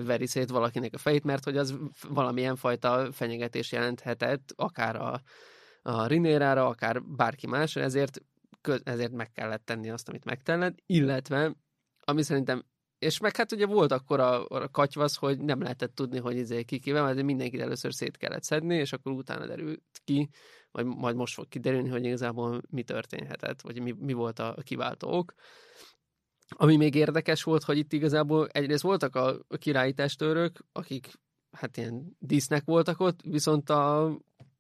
veri szét valakinek a fejét, mert hogy az valamilyen fajta fenyegetés jelenthetett, akár a, a Rinérára, akár bárki másra, ezért, ezért meg kellett tenni azt, amit megtellett, illetve, ami szerintem és meg hát ugye volt akkor a, a katyvasz, hogy nem lehetett tudni, hogy izé ki kivel, mert mindenkit először szét kellett szedni, és akkor utána derült ki, vagy majd most fog kiderülni, hogy igazából mi történhetett, vagy mi, mi volt a kiváltó ok. Ami még érdekes volt, hogy itt igazából egyrészt voltak a királyi testőrök, akik hát ilyen dísznek voltak ott, viszont a,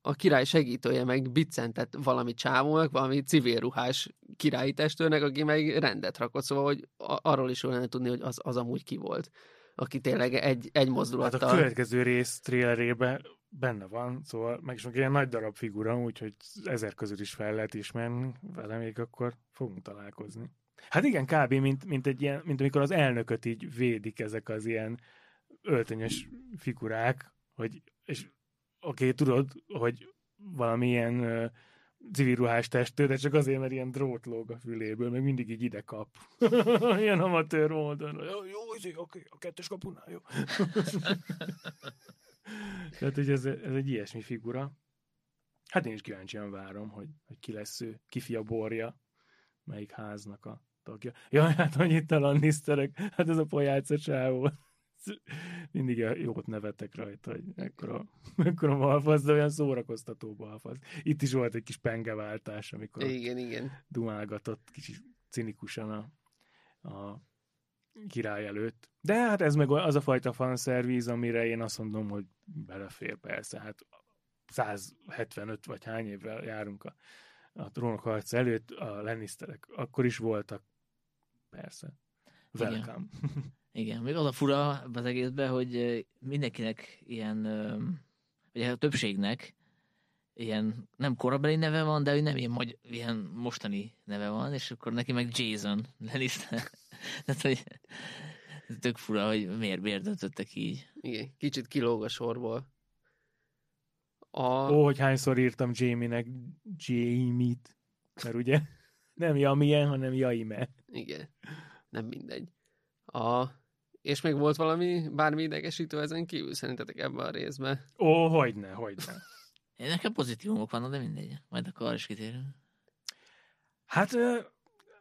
a király segítője meg biccentett valami csávónak, valami civil ruhás királyi testőrnek, aki meg rendet rakott, szóval hogy arról is lenne tudni, hogy az, az amúgy ki volt, aki tényleg egy, egy Hát mozdulattal... a következő rész trailerében benne van, szóval meg is meg ilyen nagy darab figura, úgyhogy ezer közül is fel lehet ismerni, vele még akkor fogunk találkozni. Hát igen, kb. mint, mint, egy ilyen, mint amikor az elnököt így védik ezek az ilyen öltönyös figurák, hogy, és okay, tudod, hogy valamilyen uh, civilruhás testő, de csak azért, mert ilyen drót lóg a füléből, meg mindig így ide kap. <laughs> ilyen amatőr módon. Jó, jó, izé, oké, a kettes kapunál, jó. <laughs> Tehát, hogy ez, ez egy ilyesmi figura. Hát én is kíváncsian várom, hogy, hogy ki lesz ő, ki fia borja, melyik háznak a tagja. Jaj, hát hogy itt a Lannisterek, hát ez a pojáca csávó. <laughs> Mindig jót nevetek rajta, hogy ekkora, <laughs> ekkora balfasz, de olyan szórakoztató balfasz. Itt is volt egy kis pengeváltás, amikor Igen, igen. dumálgatott kicsit cinikusan a, a király előtt. De hát ez meg az a fajta fanszervíz, amire én azt mondom, hogy belefér persze. Hát 175 vagy hány évvel járunk a, a trónok harc előtt, a Lannisterek akkor is voltak. Persze. Welcome. Igen, <laughs> még az a fura az egészben, hogy mindenkinek ilyen, vagy a többségnek ilyen, nem korabeli neve van, de ő nem ilyen, magy- ilyen mostani neve van, és akkor neki meg Jason Lannister. <laughs> Tehát, hogy tök fura, hogy miért, miért döntöttek így. Igen, kicsit kilóg a sorból. A... Ó, hogy hányszor írtam Jamie-nek Jamie-t, mert ugye <laughs> nem Jamie, hanem Jaime. Igen, nem mindegy. A... És még volt valami, bármi idegesítő ezen kívül szerintetek ebben a részben? Ó, hogyne, hogyne. <laughs> Én nekem pozitívumok vannak, de mindegy. Majd akkor arra is kitérünk. Hát,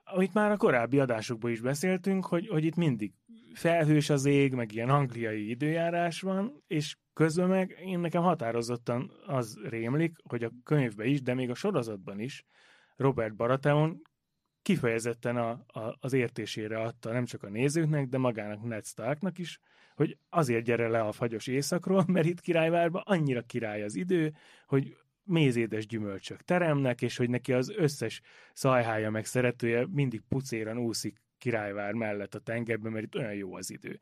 amit már a korábbi adásokban is beszéltünk, hogy, hogy itt mindig felhős az ég, meg ilyen angliai időjárás van, és közben meg én nekem határozottan az rémlik, hogy a könyvben is, de még a sorozatban is Robert Baratheon kifejezetten a, a, az értésére adta nem csak a nézőknek, de magának Ned Starknak is, hogy azért gyere le a fagyos éjszakról, <laughs> mert itt királyvárban annyira király az idő, hogy mézédes gyümölcsök teremnek, és hogy neki az összes szajhája meg szeretője mindig pucéran úszik királyvár mellett a tengerben, mert itt olyan jó az idő.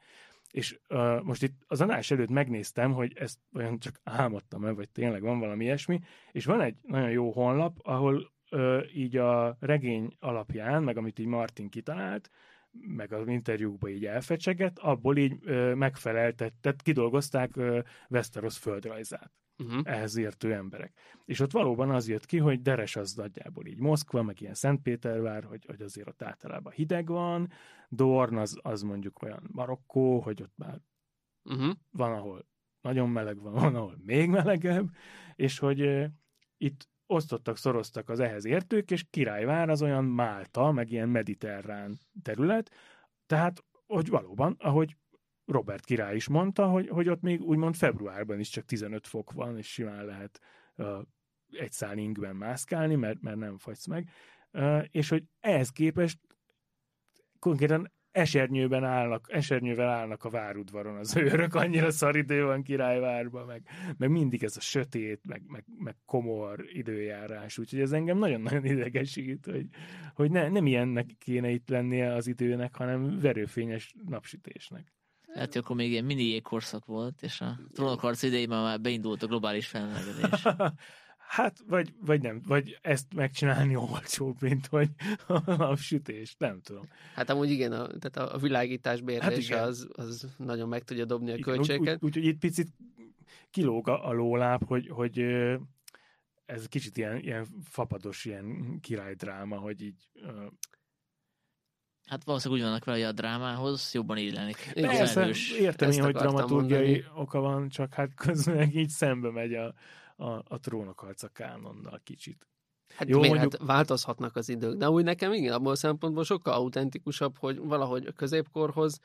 És uh, most itt az adás előtt megnéztem, hogy ezt olyan csak álmodtam el, vagy tényleg van valami ilyesmi, és van egy nagyon jó honlap, ahol uh, így a regény alapján, meg amit így Martin kitalált, meg az interjúkban így elfecsegett, abból így ö, megfeleltett, tehát kidolgozták ö, Westeros földrajzát Uh-huh. ehhez értő emberek. És ott valóban az jött ki, hogy Deres az nagyjából így Moszkva, meg ilyen Szentpétervár, hogy, hogy azért ott általában hideg van, Dorn az, az mondjuk olyan Marokkó, hogy ott már Uh-huh. van, ahol nagyon meleg van, van, ahol még melegebb, és hogy uh, itt osztottak, szoroztak az ehhez értők, és Királyvár az olyan Málta, meg ilyen mediterrán terület, tehát, hogy valóban, ahogy Robert király is mondta, hogy, hogy ott még úgymond februárban is csak 15 fok van, és simán lehet uh, egy szál ingben mászkálni, mert, mert nem fagysz meg, uh, és hogy ehhez képest konkrétan esernyőben állnak, esernyővel állnak a várudvaron az őrök, annyira szar idő van királyvárban, meg, meg mindig ez a sötét, meg, meg, meg komor időjárás, úgyhogy ez engem nagyon-nagyon idegesít, hogy, hogy ne, nem ilyennek kéne itt lennie az időnek, hanem verőfényes napsütésnek. Lehet, hogy akkor még ilyen mini jégkorszak volt, és a trónokharc idejében már beindult a globális felmelegedés. <laughs> Hát, vagy, vagy nem, vagy ezt megcsinálni olcsóbb, mint hogy <laughs> a napsütés, nem tudom. Hát amúgy igen, a, tehát a, világítás bérlése igen. az, az nagyon meg tudja dobni a költségeket. Úgyhogy úgy, úgy, itt picit kilóg a, a lóláb, hogy, hogy ez kicsit ilyen, ilyen fapados, ilyen királydráma, hogy így... Hát valószínűleg úgy vannak vele, hogy a drámához jobban illenik. Persze, értem én, hogy dramaturgiai mondani. oka van, csak hát közben így szembe megy a, a, a trónokharca kánonnal kicsit. Hát Jó, miért? mondjuk- Hát változhatnak az idők, de úgy nekem igen, abból a szempontból sokkal autentikusabb, hogy valahogy a középkorhoz,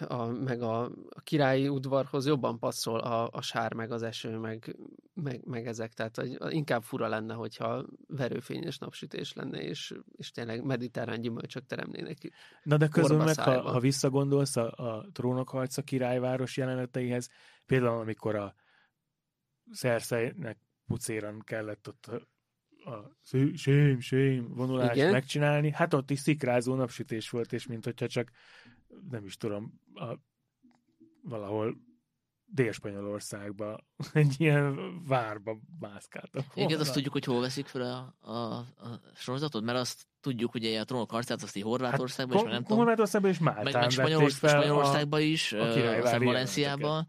a, meg a, a királyi udvarhoz jobban passzol a, a sár, meg az eső, meg, meg, meg ezek. Tehát hogy inkább fura lenne, hogyha verőfényes napsütés lenne, és, és tényleg mediterrán gyümölcsök teremnének. Na de közben meg, ha, ha visszagondolsz a, a trónokharca királyváros jeleneteihez, például amikor a Szerszeinek pucéran kellett ott a, a sém, sém vonulást Igen. megcsinálni, hát ott is szikrázó napsütés volt, és mint hogyha csak nem is tudom, a, valahol Dél-Spanyolországba <laughs> egy ilyen várba mászkáltak. Igen, volna. azt tudjuk, hogy hol veszik fel a, a, a sorozatot, mert azt tudjuk, ugye a trónok harcát, azt így Horvátországban, Hát, és meg nem tudom, Horvátországban és Máltán meg, meg Spanyolország, Spanyolországban is, a aztán Valenciában.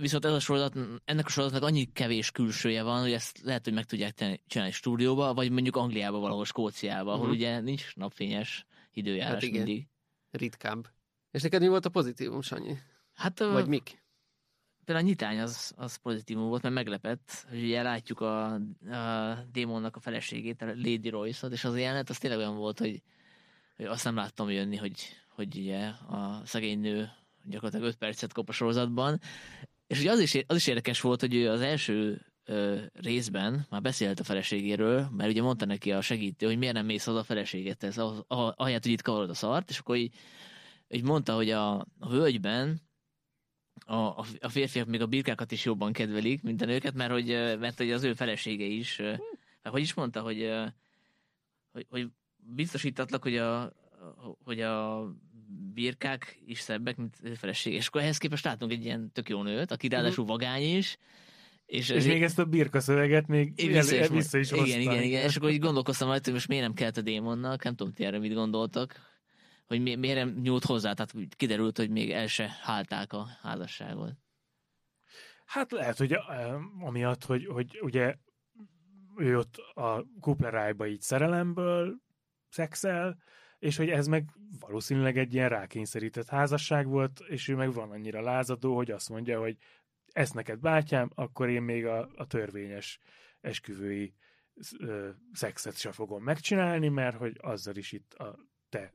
Viszont ez a sorozat, ennek a sorozatnak annyi kevés külsője van, hogy ezt lehet, hogy meg tudják tenni- csinálni stúdióba, vagy mondjuk Angliába, valahol Skóciába, ahol Mhm. ugye nincs napfényes időjárás Hát igen. mindig. Ritkább. És neked mi volt a pozitívum, Sanyi? Hát Vagy Vagy mik? például a nyitány az, az pozitívum volt, mert meglepett, hogy ugye látjuk a, a démonnak a feleségét, a Lady Royce-ot, és az a jelenet az tényleg olyan volt, hogy, hogy azt nem láttam jönni, hogy, hogy ugye a szegény nő gyakorlatilag 5 percet kap a sorozatban. És ugye az is, az is érdekes volt, hogy ő az első ö, részben már beszélt a feleségéről, mert ugye mondta neki a segítő, hogy miért nem mész haza a feleségethez, ah- ah- ahelyett, hogy itt kavarod a szart, és akkor így, így mondta, hogy a, a völgyben a, a, férfiak még a birkákat is jobban kedvelik, mint a nőket, mert hogy, mert hogy az ő felesége is, ö, hát hogy is mondta, hogy, hogy, hogy biztosítatlak, hogy a, hogy a birkák is szebbek, mint felesége. És akkor ehhez képest látunk egy ilyen tök jó nőt, aki ráadásul vagány is, És, és még ezt a birka szöveget még vissza is, vissza is Igen, hoztam. igen, igen. És akkor így gondolkoztam rajta, hogy most miért nem kellett a démonnak, nem tudom, ti erre mit gondoltak, hogy mi, miért nem nyúlt hozzá, tehát kiderült, hogy még el se hálták a házasságot. Hát lehet, hogy amiatt, hogy, hogy ugye ő ott a kuplerájba így szerelemből szexel, és hogy ez meg valószínűleg egy ilyen rákényszerített házasság volt, és ő meg van annyira lázadó, hogy azt mondja, hogy ezt neked bátyám, akkor én még a, a törvényes esküvői ö, szexet se fogom megcsinálni, mert hogy azzal is itt a te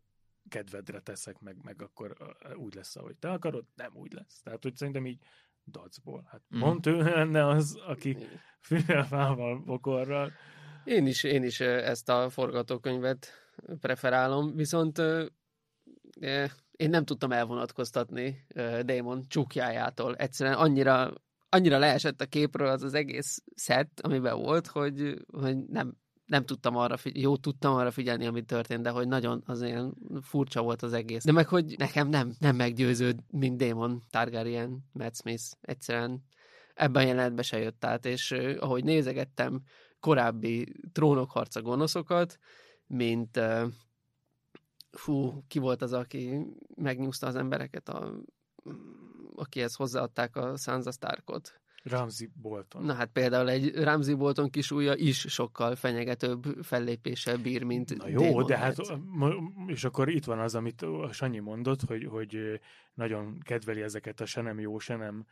kedvedre teszek, meg, meg akkor úgy lesz, ahogy te akarod, nem úgy lesz. Tehát, hogy szerintem így dacból. Hát mm. pont ő lenne az, aki fülelfával, bokorral. Én is, én is ezt a forgatókönyvet preferálom, viszont én nem tudtam elvonatkoztatni Damon csukjájától. Egyszerűen annyira, annyira leesett a képről az az egész szett, amiben volt, hogy, hogy nem, nem tudtam arra figyelni, jó tudtam arra figyelni, ami történt, de hogy nagyon az ilyen furcsa volt az egész. De meg, hogy nekem nem, nem meggyőződ, mint Damon Targaryen, Matt Smith. Egyszerűen ebben a jelenetben se jött át, és ahogy nézegettem korábbi trónokharca gonoszokat, mint uh, fú, ki volt az, aki megnyúzta az embereket, a, akihez hozzáadták a Sansa Starkot. Ramsey Bolton. Na hát például egy Ramsey Bolton kisúlya is sokkal fenyegetőbb fellépéssel bír, mint Na jó, Damon de hát, és akkor itt van az, amit Sanyi mondott, hogy, hogy nagyon kedveli ezeket a se nem jó, se nem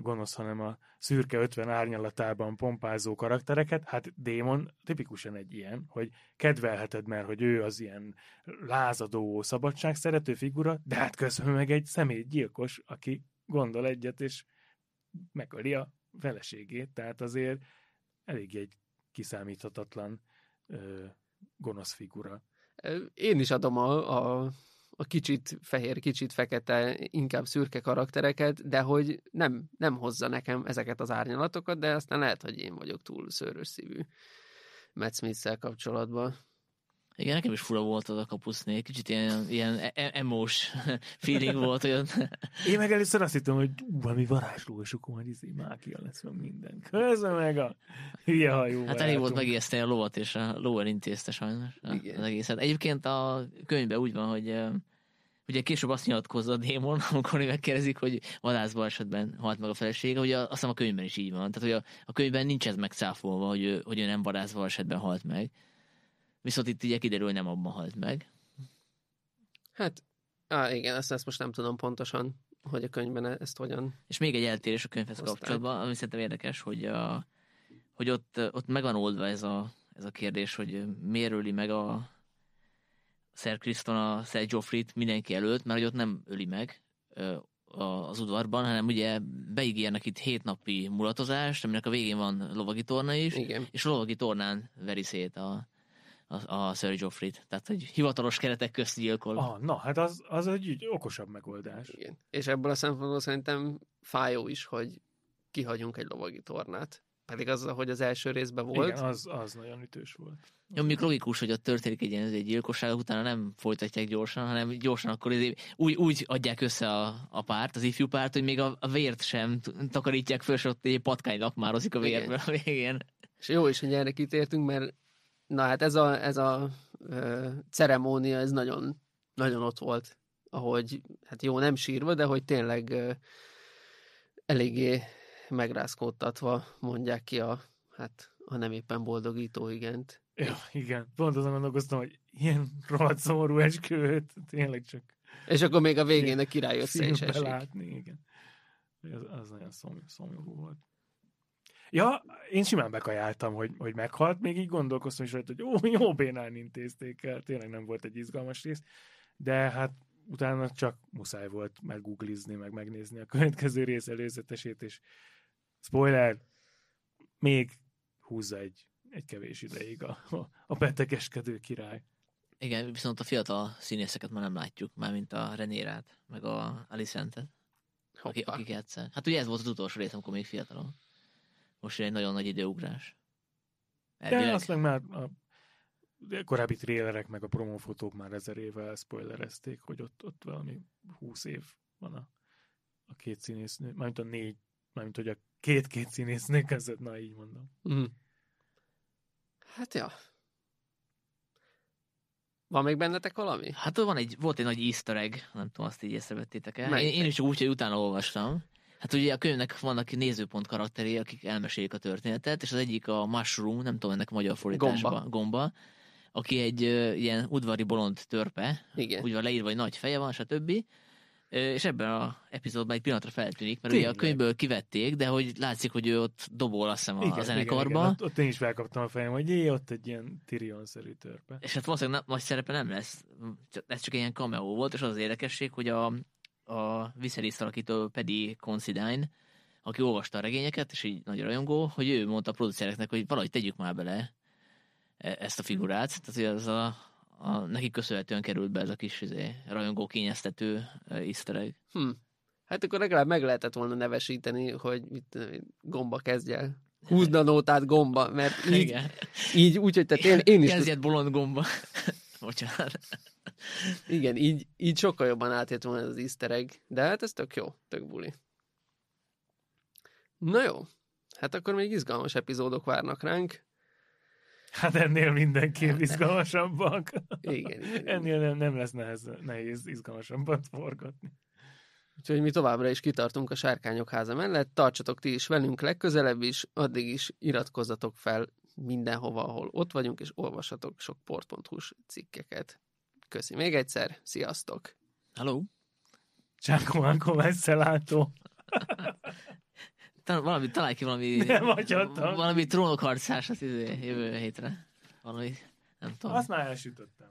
gonosz, hanem a szürke 50 árnyalatában pompázó karaktereket, hát Démon tipikusan egy ilyen, hogy kedvelheted, mert hogy ő az ilyen lázadó, szabadságszerető figura, de hát közben meg egy személygyilkos, aki gondol egyet, és megöli a feleségét, tehát azért elég egy kiszámíthatatlan ö, gonosz figura. Én is adom a, a a kicsit fehér, kicsit fekete, inkább szürke karaktereket, de hogy nem, nem hozza nekem ezeket az árnyalatokat, de aztán lehet, hogy én vagyok túl szőrös szívű Matt smith kapcsolatban. Igen, nekem is fura volt az a kapusznél, kicsit ilyen, ilyen e-, e- emós <laughs> feeling volt. Olyan. <laughs> Én meg először azt hittem, hogy valami varázsló, és akkor majd izé mágia lesz van minden. Közben meg a hülye hajú. Hát elég volt megijeszteni a lovat, és a ló elintézte sajnos Igen. az egészet. Egyébként a könyvben úgy van, hogy ugye később azt nyilatkozza a démon, <laughs> amikor megkérdezik, hogy vadászba esetben halt meg a felesége, hogy azt hiszem a könyvben is így van. Tehát, hogy a, a könyvben nincs ez megszáfolva, hogy ő, hogy ő nem vadászba esetben halt meg Viszont itt ugye kiderül, nem abban halt meg. Hát, á, igen, ezt, ezt most nem tudom pontosan, hogy a könyvben e- ezt hogyan... És még egy eltérés a könyvhez Aztán. kapcsolatban, ami szerintem érdekes, hogy, a, hogy ott, ott meg van oldva ez a, ez a kérdés, hogy miért öli meg a Sir Kriston a Sir Joffrey-t mindenki előtt, mert hogy ott nem öli meg az udvarban, hanem ugye beígérnek itt hét napi mulatozást, aminek a végén van lovagi torna is, Igen. és a lovagi tornán veri szét a, a, a Sir Joffrey-t. Tehát, hogy hivatalos keretek közt gyilkol. Ah, na, hát az, az egy okosabb megoldás. Igen. És ebből a szempontból szerintem fájó is, hogy kihagyunk egy lovagi tornát. Pedig az, hogy az első részben volt. Igen, az, az nagyon ütős volt. Jó, mondjuk logikus, hogy ott történik egy ilyen egy gyilkosság, utána nem folytatják gyorsan, hanem gyorsan akkor úgy, úgy adják össze a, a párt, az ifjú párt, hogy még a, a vért sem takarítják föl, és ott egy patkány lakmározik a vérből a végén. És jó is, hogy erre kitértünk, mert Na hát ez a, ez a ö, ceremónia, ez nagyon, nagyon ott volt, ahogy, hát jó, nem sírva, de hogy tényleg ö, eléggé megrázkódtatva mondják ki a, hát, a nem éppen boldogító igent. Ja, igen, pont azon gondolkoztam, hogy ilyen rohadt szomorú esküvőt, tényleg csak... És akkor még a végén a király össze is esik. látni, igen. Az, az nagyon szomorú volt. Ja, én simán bekajáltam, hogy, hogy meghalt, még így gondolkoztam is rajta, hogy jó, jó bénán intézték el, tényleg nem volt egy izgalmas rész, de hát utána csak muszáj volt meggooglizni, meg megnézni a következő rész előzetesét, és spoiler, még húzza egy, egy kevés ideig a, a, a betegeskedő király. Igen, viszont a fiatal színészeket már nem látjuk, már mint a Renérát, meg a Alicent-et, akik, akik egyszer. Hát ugye ez volt az utolsó rész, amikor még fiatalon. Most egy nagyon nagy időugrás. Elvileg. De azt meg már a korábbi trélerek, meg a promófotók már ezer éve spoilerezték, hogy ott, ott valami húsz év van a, a két színésznő, mármint a négy, mármint hogy a két-két színésznő között, na így mondom. Mm. Hát ja. Van még bennetek valami? Hát van egy, volt egy nagy easter egg, nem tudom, azt így észrevettétek el. Melyik? Én, én is úgy, hogy utána olvastam. Hát ugye a könyvnek vannak nézőpont karakterei, akik elmesélik a történetet, és az egyik a Mushroom, nem tudom ennek a magyar fordításban, Gomba. gomba aki egy ö, ilyen udvari bolond törpe, Igen. úgy van leírva, hogy nagy feje van, stb. Ö, És ebben a epizódban egy pillanatra feltűnik, mert ugye a Tényleg. könyvből kivették, de hogy látszik, hogy ő ott dobol azt hiszem a, a zenekarba. Igen, ott, ott, én is felkaptam a fejem, hogy jé, ott egy ilyen Tyrion-szerű törpe. És hát valószínűleg nagy szerepe nem lesz. Ez csak ilyen cameo volt, és az az érdekesség, hogy a, a Viserys alakító Paddy Considine, aki olvasta a regényeket, és így nagy rajongó, hogy ő mondta a producereknek, hogy valahogy tegyük már bele e- ezt a figurát. Tehát, hogy az a, a, neki köszönhetően került be ez a kis izé, rajongó kényeztető e, easter egg. Hm. Hát akkor legalább meg lehetett volna nevesíteni, hogy mit, én, gomba kezdj el. Húzd a nótát gomba, mert így, Igen. így úgy, hogy tehát én, én is Kezdjed bolond gomba. <laughs> Bocsánat. Igen, így, így sokkal jobban átjött volna az easter egg, de hát ez tök jó, tök buli. Na jó, hát akkor még izgalmas epizódok várnak ránk. Hát ennél mindenképp izgalmasabbak. Igen, igen. Ennél nem, nem lesz nehez, nehéz izgalmasabbat forgatni. Úgyhogy mi továbbra is kitartunk a Sárkányok háza mellett, tartsatok ti is velünk legközelebb is, addig is iratkozzatok fel mindenhova, ahol ott vagyunk, és olvassatok sok port.hu-s cikkeket. Köszi még egyszer, sziasztok! Hello? Csákó Ánkó messzelátó. Tal- valami, találj ki valami, Nem hagyhatom. valami trónokharcásat izé, jövő hétre. Valami, nem tudom. Azt már elsütöttem.